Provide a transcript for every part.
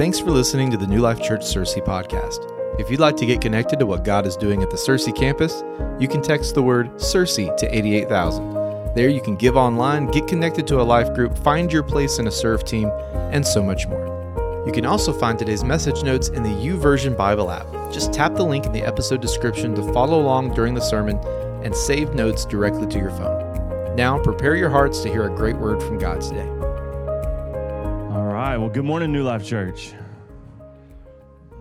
Thanks for listening to the New Life Church Searcy podcast. If you'd like to get connected to what God is doing at the Searcy campus, you can text the word Searcy to 88000. There you can give online, get connected to a life group, find your place in a serve team, and so much more. You can also find today's message notes in the YouVersion Bible app. Just tap the link in the episode description to follow along during the sermon and save notes directly to your phone. Now, prepare your hearts to hear a great word from God today. Well, good morning, New Life Church.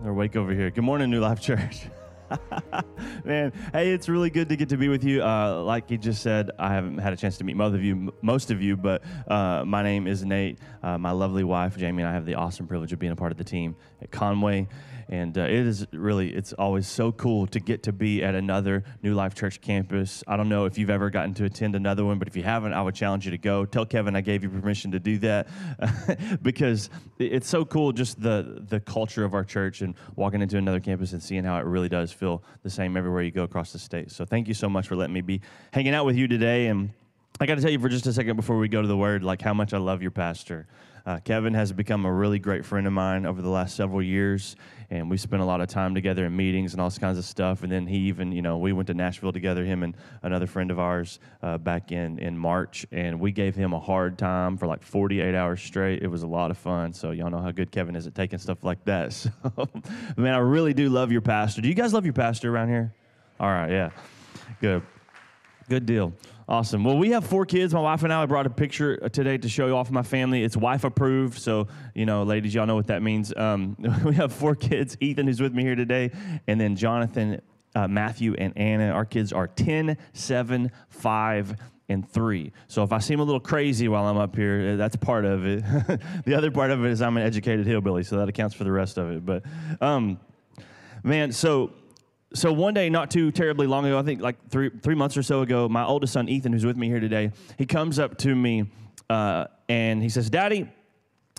Or wake over here. Good morning, New Life Church. Man, hey, it's really good to get to be with you. Uh, like he just said, I haven't had a chance to meet most of you, most of you, but uh, my name is Nate. Uh, my lovely wife, Jamie, and I have the awesome privilege of being a part of the team at Conway and uh, it is really it's always so cool to get to be at another new life church campus. I don't know if you've ever gotten to attend another one but if you haven't i would challenge you to go. Tell kevin i gave you permission to do that because it's so cool just the the culture of our church and walking into another campus and seeing how it really does feel the same everywhere you go across the state. So thank you so much for letting me be hanging out with you today. And I got to tell you for just a second before we go to the word, like how much I love your pastor. Uh, Kevin has become a really great friend of mine over the last several years, and we spent a lot of time together in meetings and all kinds of stuff. And then he even, you know, we went to Nashville together, him and another friend of ours, uh, back in in March, and we gave him a hard time for like 48 hours straight. It was a lot of fun. So y'all know how good Kevin is at taking stuff like that. So, man, I really do love your pastor. Do you guys love your pastor around here? All right, yeah, good, good deal. Awesome. Well, we have four kids. My wife and I brought a picture today to show you off my family. It's wife approved. So, you know, ladies, y'all know what that means. Um, we have four kids. Ethan, who's with me here today, and then Jonathan, uh, Matthew, and Anna. Our kids are 10, 7, 5, and 3. So if I seem a little crazy while I'm up here, uh, that's part of it. the other part of it is I'm an educated hillbilly, so that accounts for the rest of it. But, um, man, so so one day, not too terribly long ago, I think like three three months or so ago, my oldest son Ethan, who's with me here today, he comes up to me uh, and he says, "Daddy,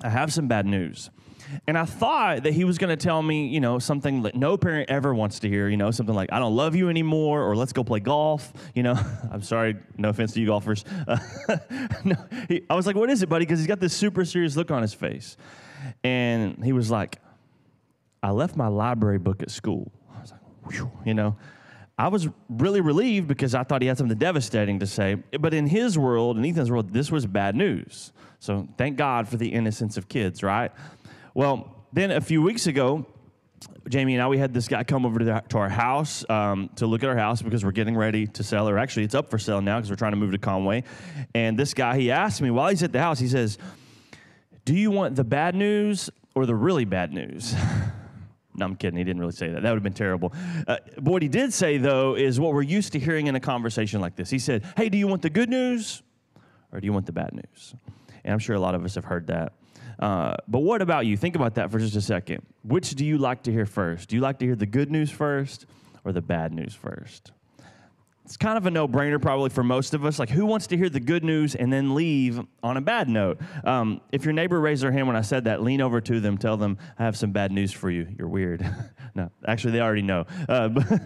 I have some bad news." And I thought that he was going to tell me, you know, something that no parent ever wants to hear, you know, something like, I don't love you anymore, or let's go play golf. You know, I'm sorry, no offense to you golfers. Uh, no, he, I was like, what is it, buddy? Because he's got this super serious look on his face. And he was like, I left my library book at school whew, you know. I was really relieved because I thought he had something devastating to say. But in his world, in Ethan's world, this was bad news. So thank God for the innocence of kids, right? Well, then a few weeks ago, Jamie and I, we had this guy come over to, the, to our house um, to look at our house because we're getting ready to sell, or actually, it's up for sale now because we're trying to move to Conway. And this guy, he asked me while he's at the house, he says, Do you want the bad news or the really bad news? No, I'm kidding. He didn't really say that. That would have been terrible. Uh, but what he did say, though, is what we're used to hearing in a conversation like this. He said, Hey, do you want the good news or do you want the bad news? And I'm sure a lot of us have heard that. Uh, but what about you? Think about that for just a second. Which do you like to hear first? Do you like to hear the good news first or the bad news first? It's kind of a no brainer, probably, for most of us. Like, who wants to hear the good news and then leave on a bad note? Um, if your neighbor raised their hand when I said that, lean over to them, tell them, I have some bad news for you. You're weird. no, actually, they already know. Uh, but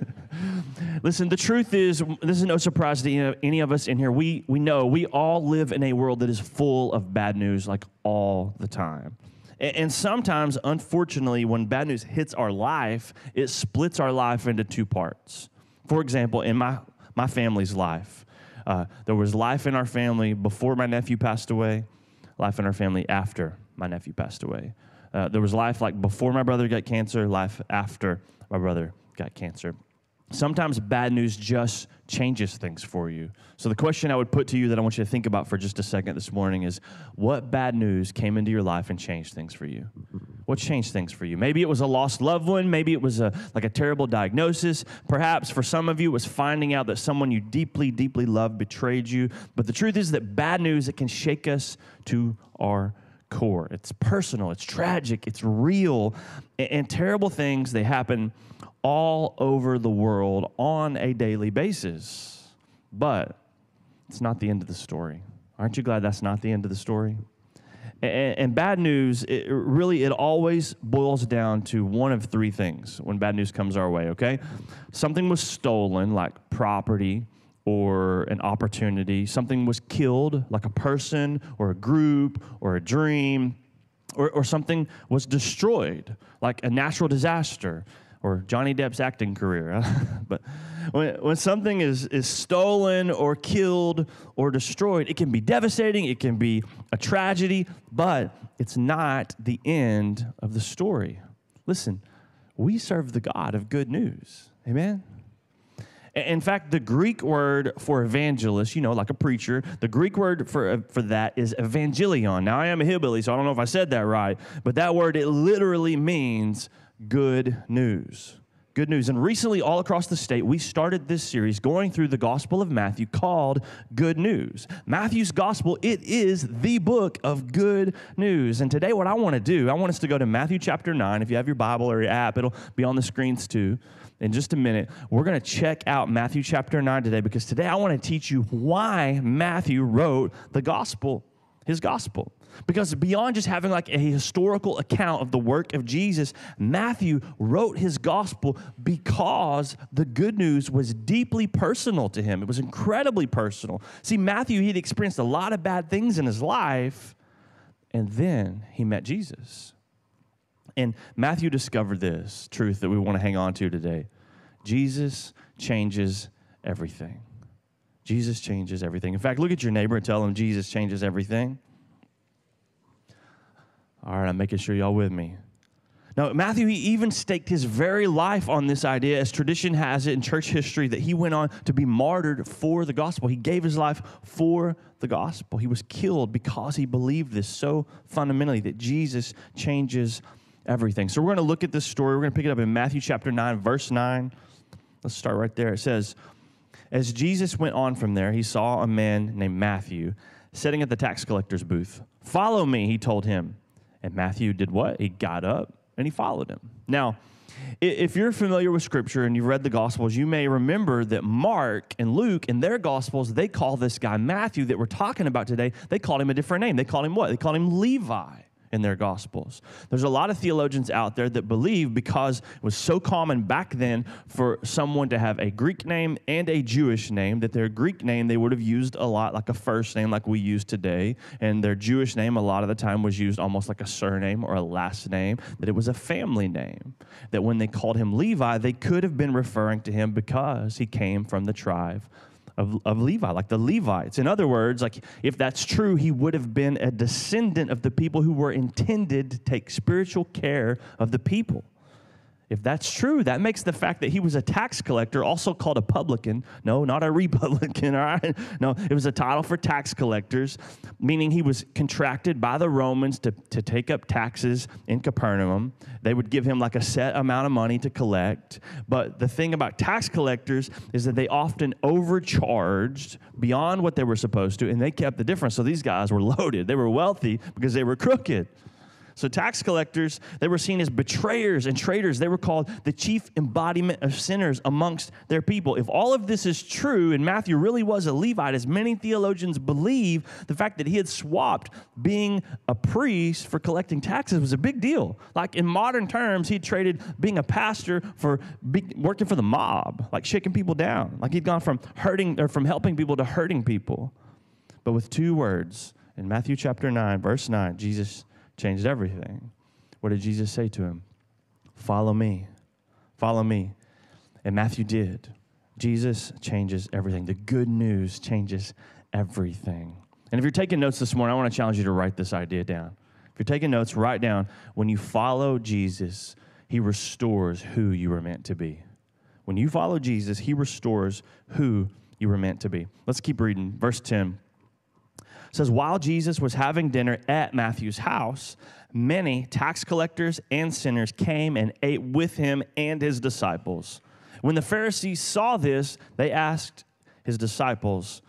listen, the truth is, this is no surprise to any of us in here. We, we know we all live in a world that is full of bad news, like all the time. And sometimes, unfortunately, when bad news hits our life, it splits our life into two parts. For example, in my my family's life. Uh, there was life in our family before my nephew passed away, life in our family after my nephew passed away. Uh, there was life like before my brother got cancer, life after my brother got cancer sometimes bad news just changes things for you. So, the question I would put to you that I want you to think about for just a second this morning is what bad news came into your life and changed things for you? What changed things for you? Maybe it was a lost loved one. Maybe it was a, like a terrible diagnosis. Perhaps for some of you, it was finding out that someone you deeply, deeply loved betrayed you. But the truth is that bad news, it can shake us to our core. It's personal, it's tragic, it's real, and, and terrible things, they happen all over the world on a daily basis. But it's not the end of the story. Aren't you glad that's not the end of the story? And, bad news, it really, it always boils down to one of three things when bad news comes our way, okay? Something was stolen, like property or an opportunity. Something was killed, like a person or a group or a dream. or, or something was destroyed, like a natural disaster or Johnny Depp's acting career. but when, when something is, is stolen or killed or destroyed, it can be devastating, it can be a tragedy, but it's not the end of the story. Listen, we serve the God of good news. Amen? In fact, the Greek word for evangelist, you know, like a preacher, the Greek word for, uh, for that is evangelion. Now, I am a hillbilly, so I don't know if I said that right, but that word, it literally means good news. Good news. And recently, all across the state, we started this series going through the Gospel of Matthew called Good News. Matthew's Gospel, it is the book of good news. And today, what I want to do, I want us to go to Matthew chapter 9. If you have your Bible or your app, it'll be on the screens too. In just a minute, we're going to check out Matthew chapter 9 today because today I want to teach you why Matthew wrote the Gospel, his Gospel. Because beyond just having like a historical account of the work of Jesus, Matthew wrote his gospel because the good news was deeply personal to him. It was incredibly personal. See, Matthew, he'd experienced a lot of bad things in his life, and then he met Jesus. And Matthew discovered this truth that we want to hang on to today Jesus changes everything. Jesus changes everything. In fact, look at your neighbor and tell him Jesus changes everything. All right, I'm making sure y'all with me. Now, Matthew, he even staked his very life on this idea, as tradition has it in church history, that he went on to be martyred for the gospel. He gave his life for the gospel. He was killed because he believed this so fundamentally that Jesus changes everything. So, we're going to look at this story. We're going to pick it up in Matthew chapter 9, verse 9. Let's start right there. It says, As Jesus went on from there, he saw a man named Matthew sitting at the tax collector's booth. Follow me, he told him. And Matthew did what? He got up and he followed him. Now, if you're familiar with scripture and you've read the gospels, you may remember that Mark and Luke in their gospels, they call this guy Matthew that we're talking about today, they called him a different name. They called him what? They called him Levi in their gospels. There's a lot of theologians out there that believe because it was so common back then for someone to have a Greek name and a Jewish name that their Greek name they would have used a lot like a first name like we use today and their Jewish name a lot of the time was used almost like a surname or a last name that it was a family name that when they called him Levi they could have been referring to him because he came from the tribe of, of Levi, like the Levites. In other words, like if that's true, he would have been a descendant of the people who were intended to take spiritual care of the people. If that's true, that makes the fact that he was a tax collector, also called a publican, no, not a republican, all right? No, it was a title for tax collectors, meaning he was contracted by the Romans to, to take up taxes in Capernaum. They would give him like a set amount of money to collect. But the thing about tax collectors is that they often overcharged beyond what they were supposed to, and they kept the difference. So these guys were loaded. They were wealthy because they were crooked. So, tax collectors, they were seen as betrayers and traitors. They were called the chief embodiment of sinners amongst their people. If all of this is true, and Matthew really was a Levite, as many theologians believe, the fact that he had swapped being a priest for collecting taxes was a big deal. Like in modern terms, he traded being a pastor for working for the mob, like shaking people down. Like he'd gone from hurting or from helping people to hurting people. But with two words, in Matthew chapter 9, verse 9, Jesus changed everything. What did Jesus say to him? Follow me. Follow me. And Matthew did. Jesus changes everything. The good news changes everything. And if you're taking notes this morning, I want to challenge you to write this idea down. If you're taking notes, write down when you follow Jesus, he restores who you were meant to be. When you follow Jesus, he restores who you were meant to be. Let's keep reading. Verse 10 says, While Jesus was having dinner at Matthew's house, many tax collectors and sinners came and ate with him and his disciples. When the Pharisees saw this, they asked his disciples,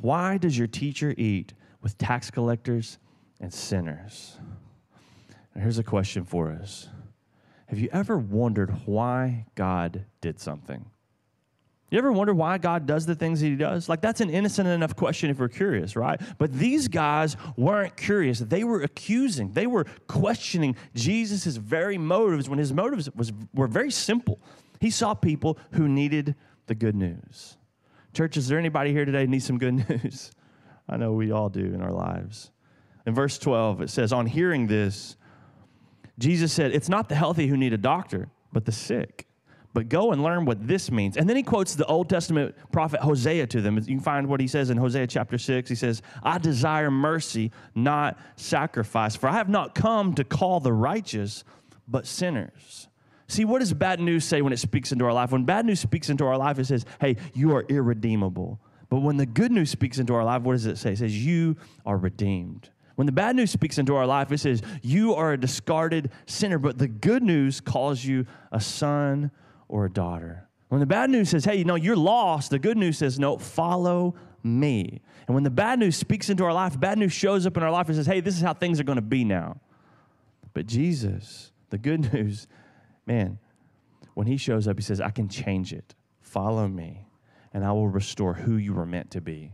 Why does your teacher eat with tax collectors and sinners? Here's a question for us Have you ever wondered why God did something? You ever wonder why God does the things that He does? Like, that's an innocent enough question if we're curious, right? But these guys weren't curious. They were accusing, they were questioning Jesus' very motives when his motives was, were very simple. He saw people who needed the good news. Church, is there anybody here today need some good news? I know we all do in our lives. In verse 12, it says, On hearing this, Jesus said, It's not the healthy who need a doctor, but the sick. But go and learn what this means. And then he quotes the Old Testament prophet Hosea to them. You can find what he says in Hosea chapter 6. He says, I desire mercy, not sacrifice, for I have not come to call the righteous, but sinners. See, what does bad news say when it speaks into our life? When bad news speaks into our life, it says, hey, you are irredeemable. But when the good news speaks into our life, what does it say? It says, you are redeemed. When the bad news speaks into our life, it says, you are a discarded sinner. But the good news calls you a son or a daughter. When the bad news says, hey, you know, you're lost, the good news says, no, follow me. And when the bad news speaks into our life, bad news shows up in our life and says, hey, this is how things are going to be now. But Jesus, the good news, man, when he shows up, he says, I can change it. Follow me, and I will restore who you were meant to be.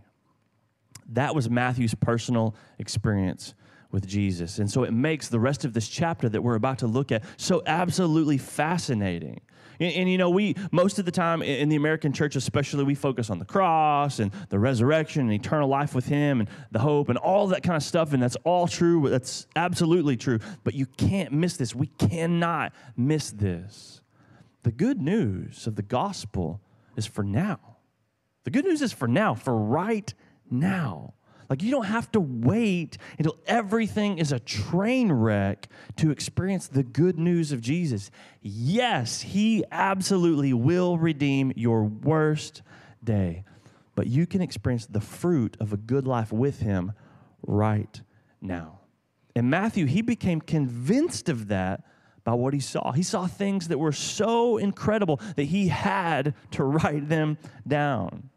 That was Matthew's personal experience with Jesus. And so it makes the rest of this chapter that we're about to look at so absolutely fascinating. And, and, you know, we, most of the time in the American church, especially, we focus on the cross and the resurrection and eternal life with Him and the hope and all that kind of stuff. And that's all true. That's absolutely true. But you can't miss this. We cannot miss this. The good news of the gospel is for now. The good news is for now, for right now. Like, you don't have to wait until everything is a train wreck to experience the good news of Jesus. Yes, He absolutely will redeem your worst day, but you can experience the fruit of a good life with Him right now. And Matthew, he became convinced of that by what he saw. He saw things that were so incredible that he had to write them down.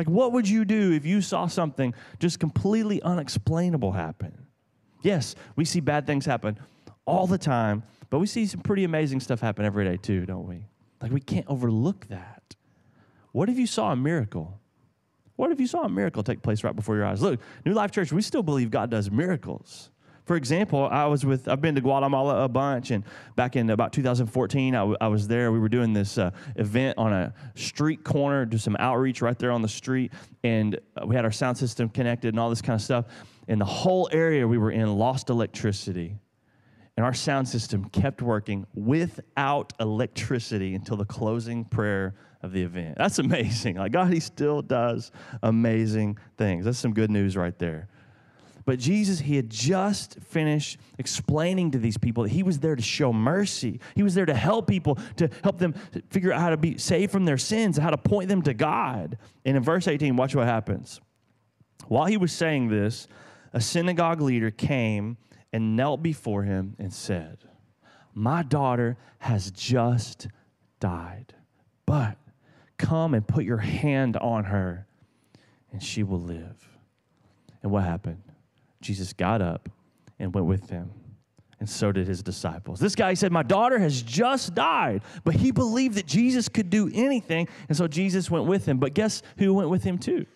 Like, what would you do if you saw something just completely unexplainable happen? Yes, we see bad things happen all the time, but we see some pretty amazing stuff happen every day too, don't we? Like, we can't overlook that. What if you saw a miracle? What if you saw a miracle take place right before your eyes? Look, New Life Church, we still believe God does miracles. For example, I was with, I've been to Guatemala a bunch, and back in about 2014, I, w- I was there. We were doing this uh, event on a street corner, do some outreach right there on the street, and uh, we had our sound system connected and all this kind of stuff. And the whole area we were in lost electricity. And our sound system kept working without electricity until the closing prayer of the event. That's amazing. Like, God, He still does amazing things. That's some good news right there. But Jesus, he had just finished explaining to these people that he was there to show mercy. He was there to help people, to help them figure out how to be saved from their sins, how to point them to God. And in verse 18, watch what happens. While he was saying this, a synagogue leader came and knelt before him and said, My daughter has just died, but come and put your hand on her, and she will live. And what happened? Jesus got up and went with them. And so did his disciples. This guy said, My daughter has just died. But he believed that Jesus could do anything. And so Jesus went with him. But guess who went with him too?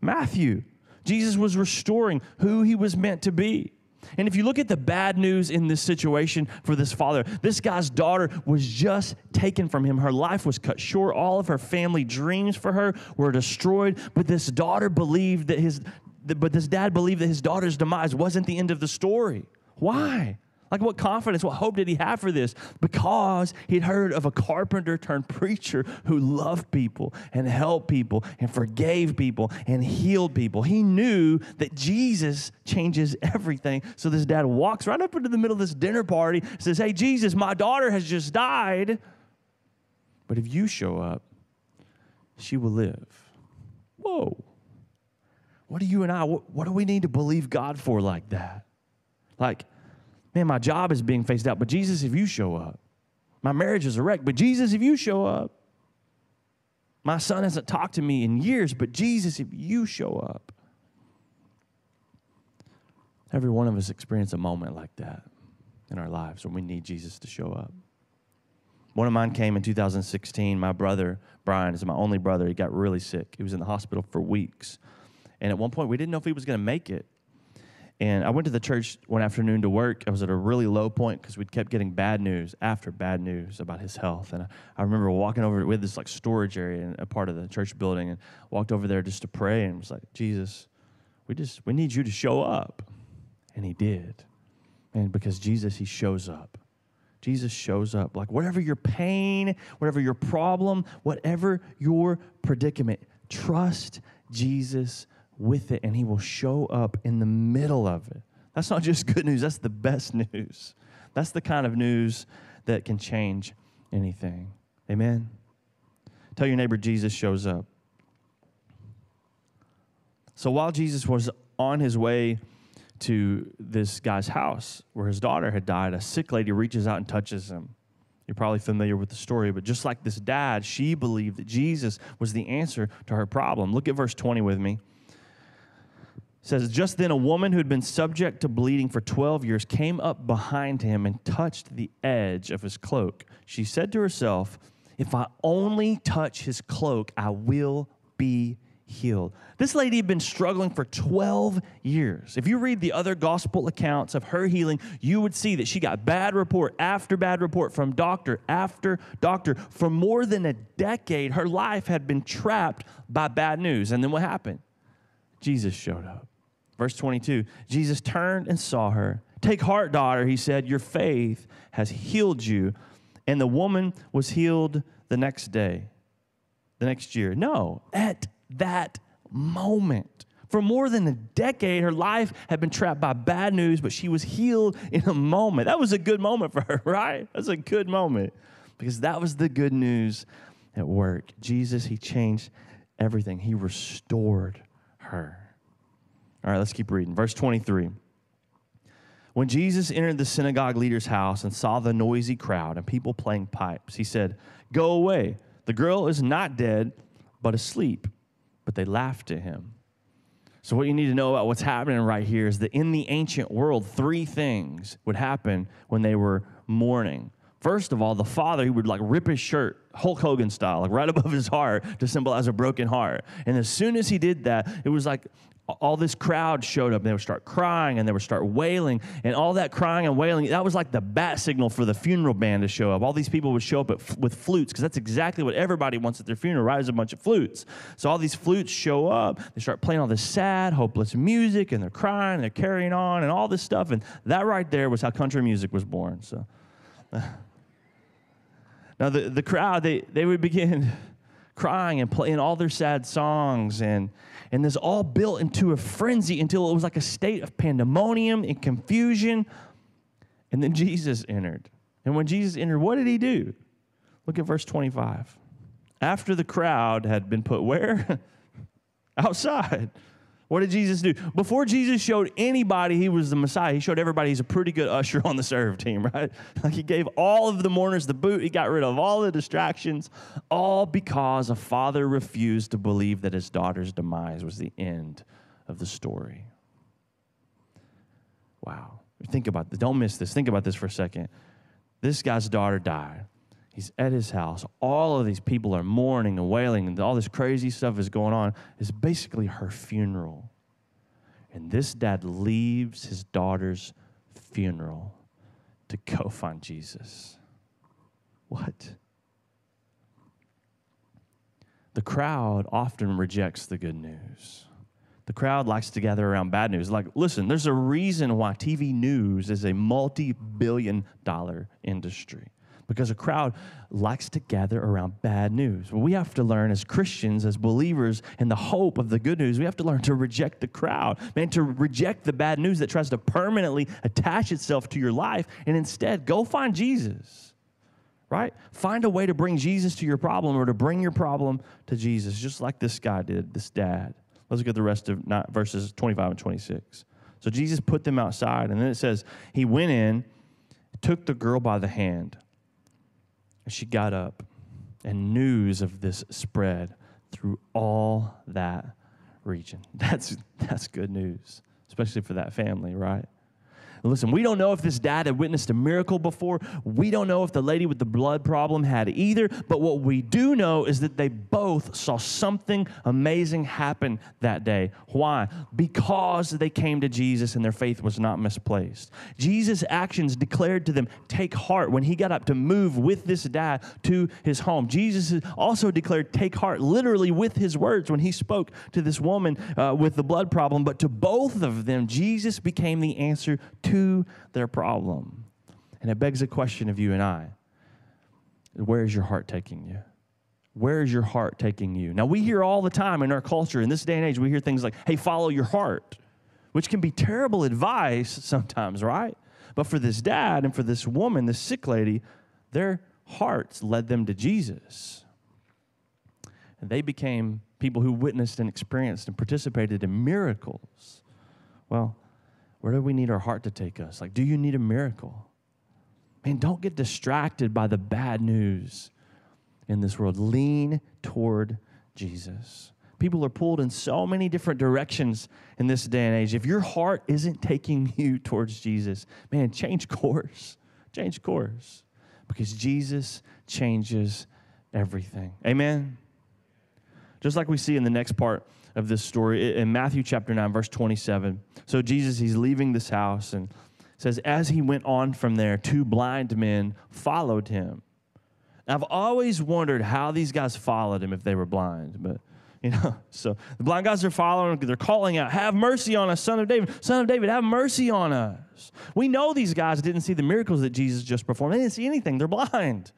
Matthew. Jesus was restoring who he was meant to be. And if you look at the bad news in this situation for this father, this guy's daughter was just taken from him. Her life was cut short. All of her family dreams for her were destroyed. But this daughter believed that his but this dad believed that his daughter's demise wasn't the end of the story. Why? Like, what confidence, what hope did he have for this? Because he'd heard of a carpenter turned preacher who loved people and helped people and forgave people and healed people. He knew that Jesus changes everything. So this dad walks right up into the middle of this dinner party, says, Hey, Jesus, my daughter has just died. But if you show up, she will live. Whoa. What do you and I, what, what do we need to believe God for like that? Like, man, my job is being phased out, but Jesus, if you show up, my marriage is a wreck, but Jesus, if you show up, my son hasn't talked to me in years, but Jesus, if you show up. Every one of us experience a moment like that in our lives when we need Jesus to show up. One of mine came in 2016. My brother, Brian, is my only brother. He got really sick. He was in the hospital for weeks. And at one point, we didn't know if he was going to make it. And I went to the church one afternoon to work. I was at a really low point because we'd kept getting bad news after bad news about his health. And I, I remember walking over with this like storage area in a part of the church building and walked over there just to pray and was like, Jesus, we just we need you to show up. And he did. And because Jesus, he shows up. Jesus shows up. Like whatever your pain, whatever your problem, whatever your predicament, trust Jesus with it and he will show up in the middle of it. That's not just good news, that's the best news. That's the kind of news that can change anything. Amen. Tell your neighbor Jesus shows up. So while Jesus was on his way to this guy's house where his daughter had died, a sick lady reaches out and touches him. You're probably familiar with the story, but just like this dad, she believed that Jesus was the answer to her problem. Look at verse 20 with me. Says, Just then a woman who had been subject to bleeding for 12 years came up behind him and touched the edge of his cloak. She said to herself, If I only touch his cloak, I will be healed. This lady had been struggling for 12 years. If you read the other gospel accounts of her healing, you would see that she got bad report after bad report from doctor after doctor. For more than a decade, her life had been trapped by bad news. And then what happened? Jesus showed up. Verse 22 Jesus turned and saw her. Take heart, daughter, he said, your faith has healed you. And the woman was healed the next day, the next year. No, at that moment. For more than a decade, her life had been trapped by bad news, but she was healed in a moment. That was a good moment for her, right? That's a good moment because that was the good news at work. Jesus, He changed everything, He restored her. All right, let's keep reading. Verse 23. When Jesus entered the synagogue leader's house and saw the noisy crowd and people playing pipes, he said, Go away. The girl is not dead, but asleep but they laughed at him. So, what you need to know about what's happening right here is that in the ancient world, three things would happen when they were mourning. First of all, the father, he would like rip his shirt, Hulk Hogan style, like right above his heart to symbolize a broken heart. And as soon as he did that, it was like all this crowd showed up and they would start crying and they would start wailing. And all that crying and wailing that was like the bat signal for the funeral band to show up. All these people would show up with flutes because that's exactly what everybody wants at their funeral right? Is a bunch of flutes. So all these flutes show up they start playing all this sad hopeless music and they're crying and they're carrying on and all this stuff. And that right there was how country music was born so. Now the, the crowd they, they would begin crying and playing all their sad songs and and this all built into a frenzy until it was like a state of pandemonium and confusion. And then Jesus entered. And when Jesus entered, what did he do? Look at verse 25. After the crowd had been put where? Outside. What did Jesus do? Before Jesus showed anybody he was the Messiah, he showed everybody he's a pretty good usher on the serve team, right? Like he gave all of the mourners the boot, he got rid of all the distractions, all because a father refused to believe that his daughter's demise was the end of the story. Wow. Think about this. Don't miss this. Think about this for a second. This guy's daughter died. He's at his house. All of these people are mourning and wailing, and all this crazy stuff is going on. It's basically her funeral. And this dad leaves his daughter's funeral to go find Jesus. What? The crowd often rejects the good news. The crowd likes to gather around bad news. Like, listen, there's a reason why TV news is a multi billion dollar industry because a crowd likes to gather around bad news. Well, we have to learn as Christians, as believers, in the hope of the good news, we have to learn to reject the crowd, man, to reject the bad news that tries to permanently attach itself to your life, and instead go find Jesus. Right? Find a way to bring Jesus to your problem or to bring your problem to Jesus, just like this guy did, this dad. Let's look at the rest of verses 25 and 26. So Jesus put them outside, and then it says, He went in, took the girl by the hand she got up, and news of this spread through all that region. That's, that's good news, especially for that family, right? Listen, we don't know if this dad had witnessed a miracle before. We don't know if the lady with the blood problem had either. But what we do know is that they both saw something amazing happen that day. Why? Because they came to Jesus and their faith was not misplaced. Jesus' actions declared to them, Take heart, when he got up to move with this dad to his home. Jesus also declared, Take heart, literally with his words when he spoke to this woman uh, with the blood problem. But to both of them, Jesus became the answer to their problem. And it begs a question of you and I where is your heart taking you? Where is your heart taking you? Now, we hear all the time in our culture, in this day and age, we hear things like, hey, follow your heart, which can be terrible advice sometimes, right? But for this dad and for this woman, this sick lady, their hearts led them to Jesus. And they became people who witnessed and experienced and participated in miracles. Well, where do we need our heart to take us? Like, do you need a miracle? Man, don't get distracted by the bad news in this world. Lean toward Jesus. People are pulled in so many different directions in this day and age. If your heart isn't taking you towards Jesus, man, change course. Change course. Because Jesus changes everything. Amen. Just like we see in the next part of this story in Matthew chapter 9, verse 27. So Jesus, he's leaving this house and says, As he went on from there, two blind men followed him. I've always wondered how these guys followed him if they were blind, but you know, so the blind guys are following, they're calling out, Have mercy on us, son of David, son of David, have mercy on us. We know these guys didn't see the miracles that Jesus just performed. They didn't see anything, they're blind.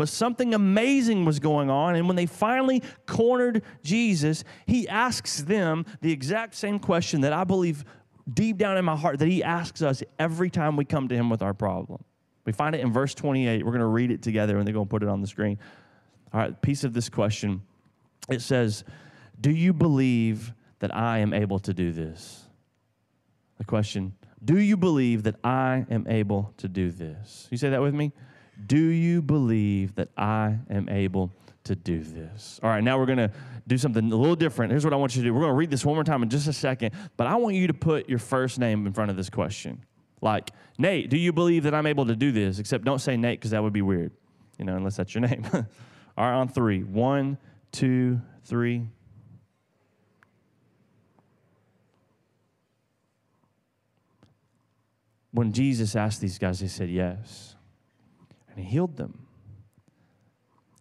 But something amazing was going on. And when they finally cornered Jesus, he asks them the exact same question that I believe deep down in my heart that he asks us every time we come to him with our problem. We find it in verse 28. We're going to read it together and they're going to put it on the screen. All right, piece of this question. It says, Do you believe that I am able to do this? The question, Do you believe that I am able to do this? You say that with me? Do you believe that I am able to do this? All right, now we're going to do something a little different. Here's what I want you to do. We're going to read this one more time in just a second, but I want you to put your first name in front of this question. Like, Nate, do you believe that I'm able to do this? Except don't say Nate because that would be weird, you know, unless that's your name. All right, on three. One, two, three. When Jesus asked these guys, they said yes and healed them.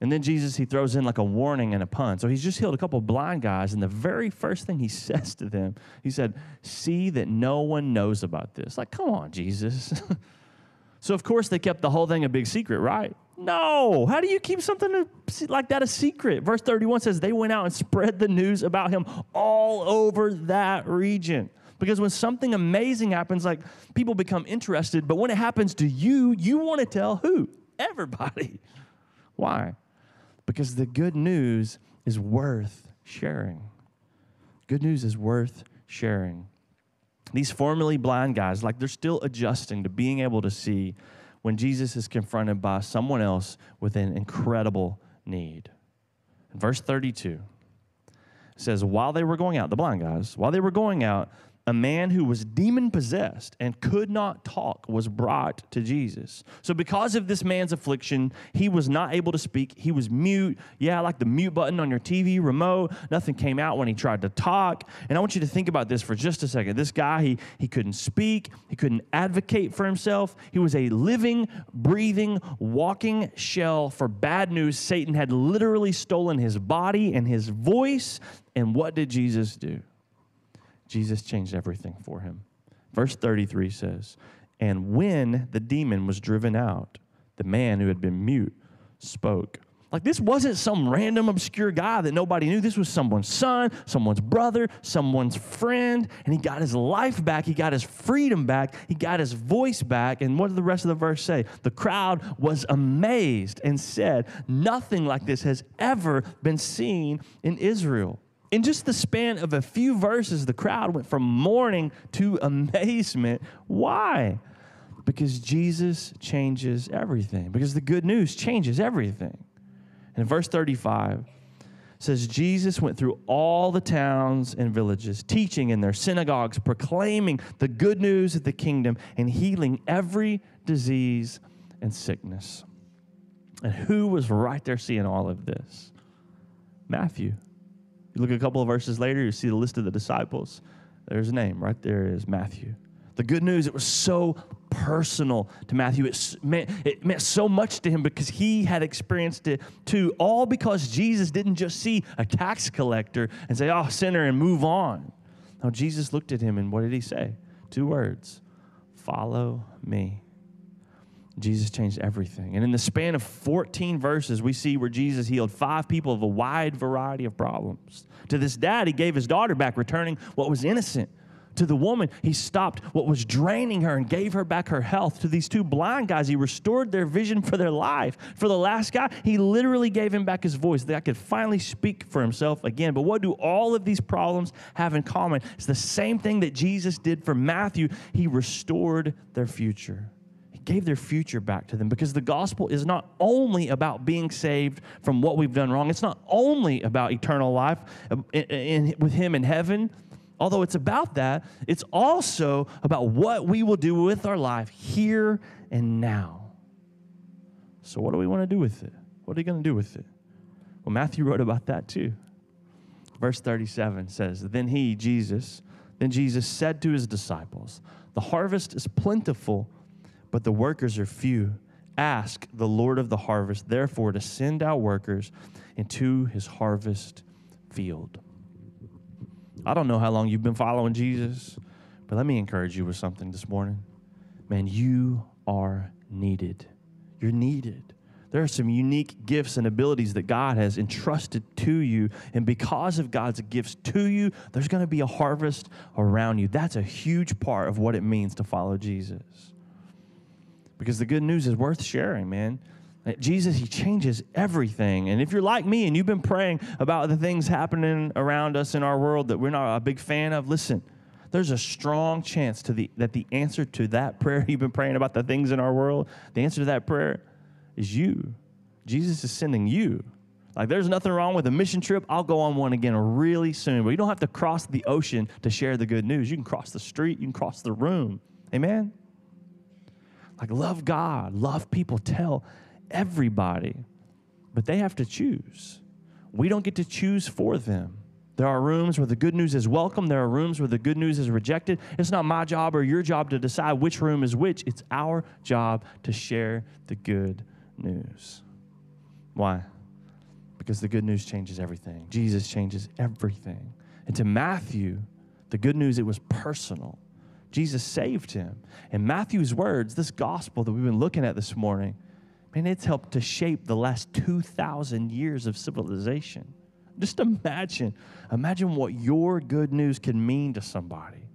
And then Jesus, he throws in like a warning and a pun. So he's just healed a couple blind guys. And the very first thing he says to them, he said, See that no one knows about this. Like, come on, Jesus. so, of course, they kept the whole thing a big secret, right? No. How do you keep something like that a secret? Verse 31 says, They went out and spread the news about him all over that region. Because when something amazing happens, like people become interested, but when it happens to you, you want to tell who? Everybody. Why? Because the good news is worth sharing. Good news is worth sharing. These formerly blind guys, like they're still adjusting to being able to see when Jesus is confronted by someone else with an incredible need. Verse 32 says, While they were going out, the blind guys, while they were going out, a man who was demon possessed and could not talk was brought to Jesus. So, because of this man's affliction, he was not able to speak. He was mute. Yeah, like the mute button on your TV remote. Nothing came out when he tried to talk. And I want you to think about this for just a second. This guy, he, he couldn't speak, he couldn't advocate for himself. He was a living, breathing, walking shell for bad news. Satan had literally stolen his body and his voice. And what did Jesus do? Jesus changed everything for him. Verse 33 says, And when the demon was driven out, the man who had been mute spoke. Like, this wasn't some random obscure guy that nobody knew. This was someone's son, someone's brother, someone's friend, and he got his life back. He got his freedom back. He got his voice back. And what did the rest of the verse say? The crowd was amazed and said, Nothing like this has ever been seen in Israel. In just the span of a few verses, the crowd went from mourning to amazement. Why? Because Jesus changes everything, because the good news changes everything. And in verse 35 says Jesus went through all the towns and villages, teaching in their synagogues, proclaiming the good news of the kingdom, and healing every disease and sickness. And who was right there seeing all of this? Matthew. You look a couple of verses later, you see the list of the disciples. There's a name right there is Matthew. The good news, it was so personal to Matthew. It meant, it meant so much to him because he had experienced it too, all because Jesus didn't just see a tax collector and say, oh, sinner, and move on. No, Jesus looked at him and what did he say? Two words follow me. Jesus changed everything. And in the span of 14 verses, we see where Jesus healed five people of a wide variety of problems. To this dad, he gave his daughter back, returning what was innocent to the woman, he stopped what was draining her and gave her back her health. To these two blind guys, he restored their vision for their life. For the last guy, he literally gave him back his voice. That could finally speak for himself again. But what do all of these problems have in common? It's the same thing that Jesus did for Matthew. He restored their future. Gave their future back to them because the gospel is not only about being saved from what we've done wrong, it's not only about eternal life uh, in, in, with Him in heaven although it's about that, it's also about what we will do with our life here and now. So, what do we want to do with it? What are you going to do with it? Well, Matthew wrote about that too. Verse 37 says, Then he, Jesus, then Jesus said to his disciples, The harvest is plentiful, but the workers are few. Ask the Lord of the harvest, therefore, to send out workers into his harvest field. I don't know how long you've been following Jesus, but let me encourage you with something this morning. Man, you are needed. You're needed. There are some unique gifts and abilities that God has entrusted to you. And because of God's gifts to you, there's going to be a harvest around you. That's a huge part of what it means to follow Jesus. Because the good news is worth sharing, man. Jesus, He changes everything. And if you're like me and you've been praying about the things happening around us in our world that we're not a big fan of, listen, there's a strong chance to the, that the answer to that prayer you've been praying about the things in our world, the answer to that prayer is you. Jesus is sending you. Like, there's nothing wrong with a mission trip. I'll go on one again really soon. But you don't have to cross the ocean to share the good news. You can cross the street, you can cross the room. Amen? Like, love God, love people, tell everybody, but they have to choose. We don't get to choose for them. There are rooms where the good news is welcome. There are rooms where the good news is rejected. It's not my job or your job to decide which room is which. It's our job to share the good news. Why? Because the good news changes everything. Jesus changes everything. And to Matthew, the good news, it was personal. Jesus saved him. And Matthew's words, this gospel that we've been looking at this morning, man, it's helped to shape the last 2,000 years of civilization. Just imagine, imagine what your good news can mean to somebody.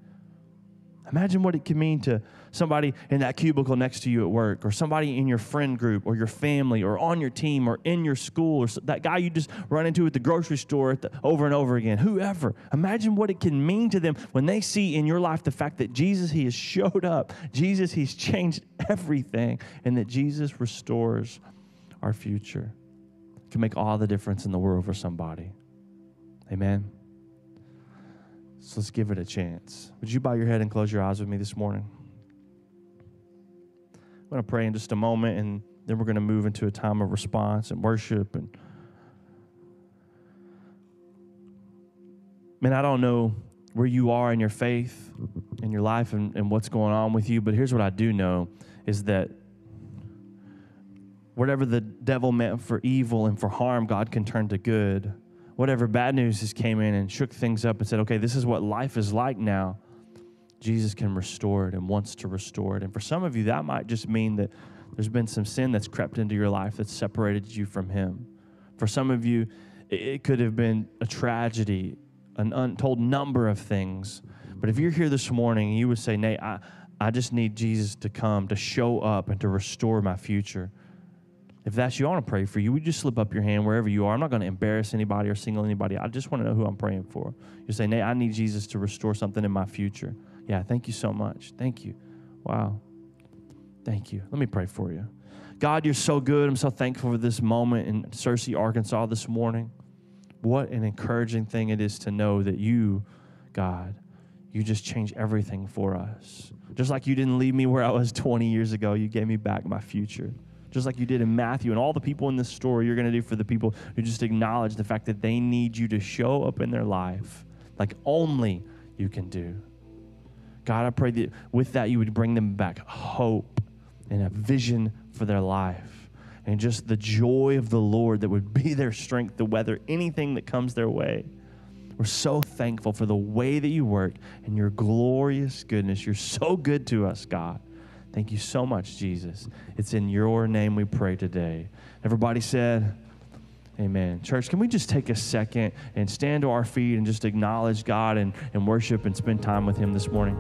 Imagine what it can mean to somebody in that cubicle next to you at work, or somebody in your friend group, or your family, or on your team, or in your school, or that guy you just run into at the grocery store the, over and over again. Whoever. Imagine what it can mean to them when they see in your life the fact that Jesus, He has showed up. Jesus, He's changed everything, and that Jesus restores our future. It can make all the difference in the world for somebody. Amen. So let's give it a chance. Would you bow your head and close your eyes with me this morning? I'm going to pray in just a moment, and then we're going to move into a time of response and worship. And man, I don't know where you are in your faith, in your life, and, and what's going on with you, but here's what I do know is that whatever the devil meant for evil and for harm, God can turn to good whatever bad news just came in and shook things up and said, okay, this is what life is like now, Jesus can restore it and wants to restore it. And for some of you, that might just mean that there's been some sin that's crept into your life that's separated you from Him. For some of you, it could have been a tragedy, an untold number of things. But if you're here this morning and you would say, Nate, I, I just need Jesus to come to show up and to restore my future. If that's you, I want to pray for you. We just slip up your hand wherever you are. I'm not going to embarrass anybody or single anybody. I just want to know who I'm praying for. You say, Nate, I need Jesus to restore something in my future. Yeah, thank you so much. Thank you. Wow. Thank you. Let me pray for you. God, you're so good. I'm so thankful for this moment in Searcy, Arkansas this morning. what an encouraging thing it is to know that you, God, you just change everything for us. Just like you didn't leave me where I was 20 years ago, you gave me back my future. Just like you did in Matthew and all the people in this story, you're going to do for the people who just acknowledge the fact that they need you to show up in their life like only you can do. God, I pray that with that you would bring them back hope and a vision for their life and just the joy of the Lord that would be their strength to weather anything that comes their way. We're so thankful for the way that you work and your glorious goodness. You're so good to us, God. Thank you so much, Jesus. It's in your name we pray today. Everybody said, Amen. Church, can we just take a second and stand to our feet and just acknowledge God and, and worship and spend time with Him this morning?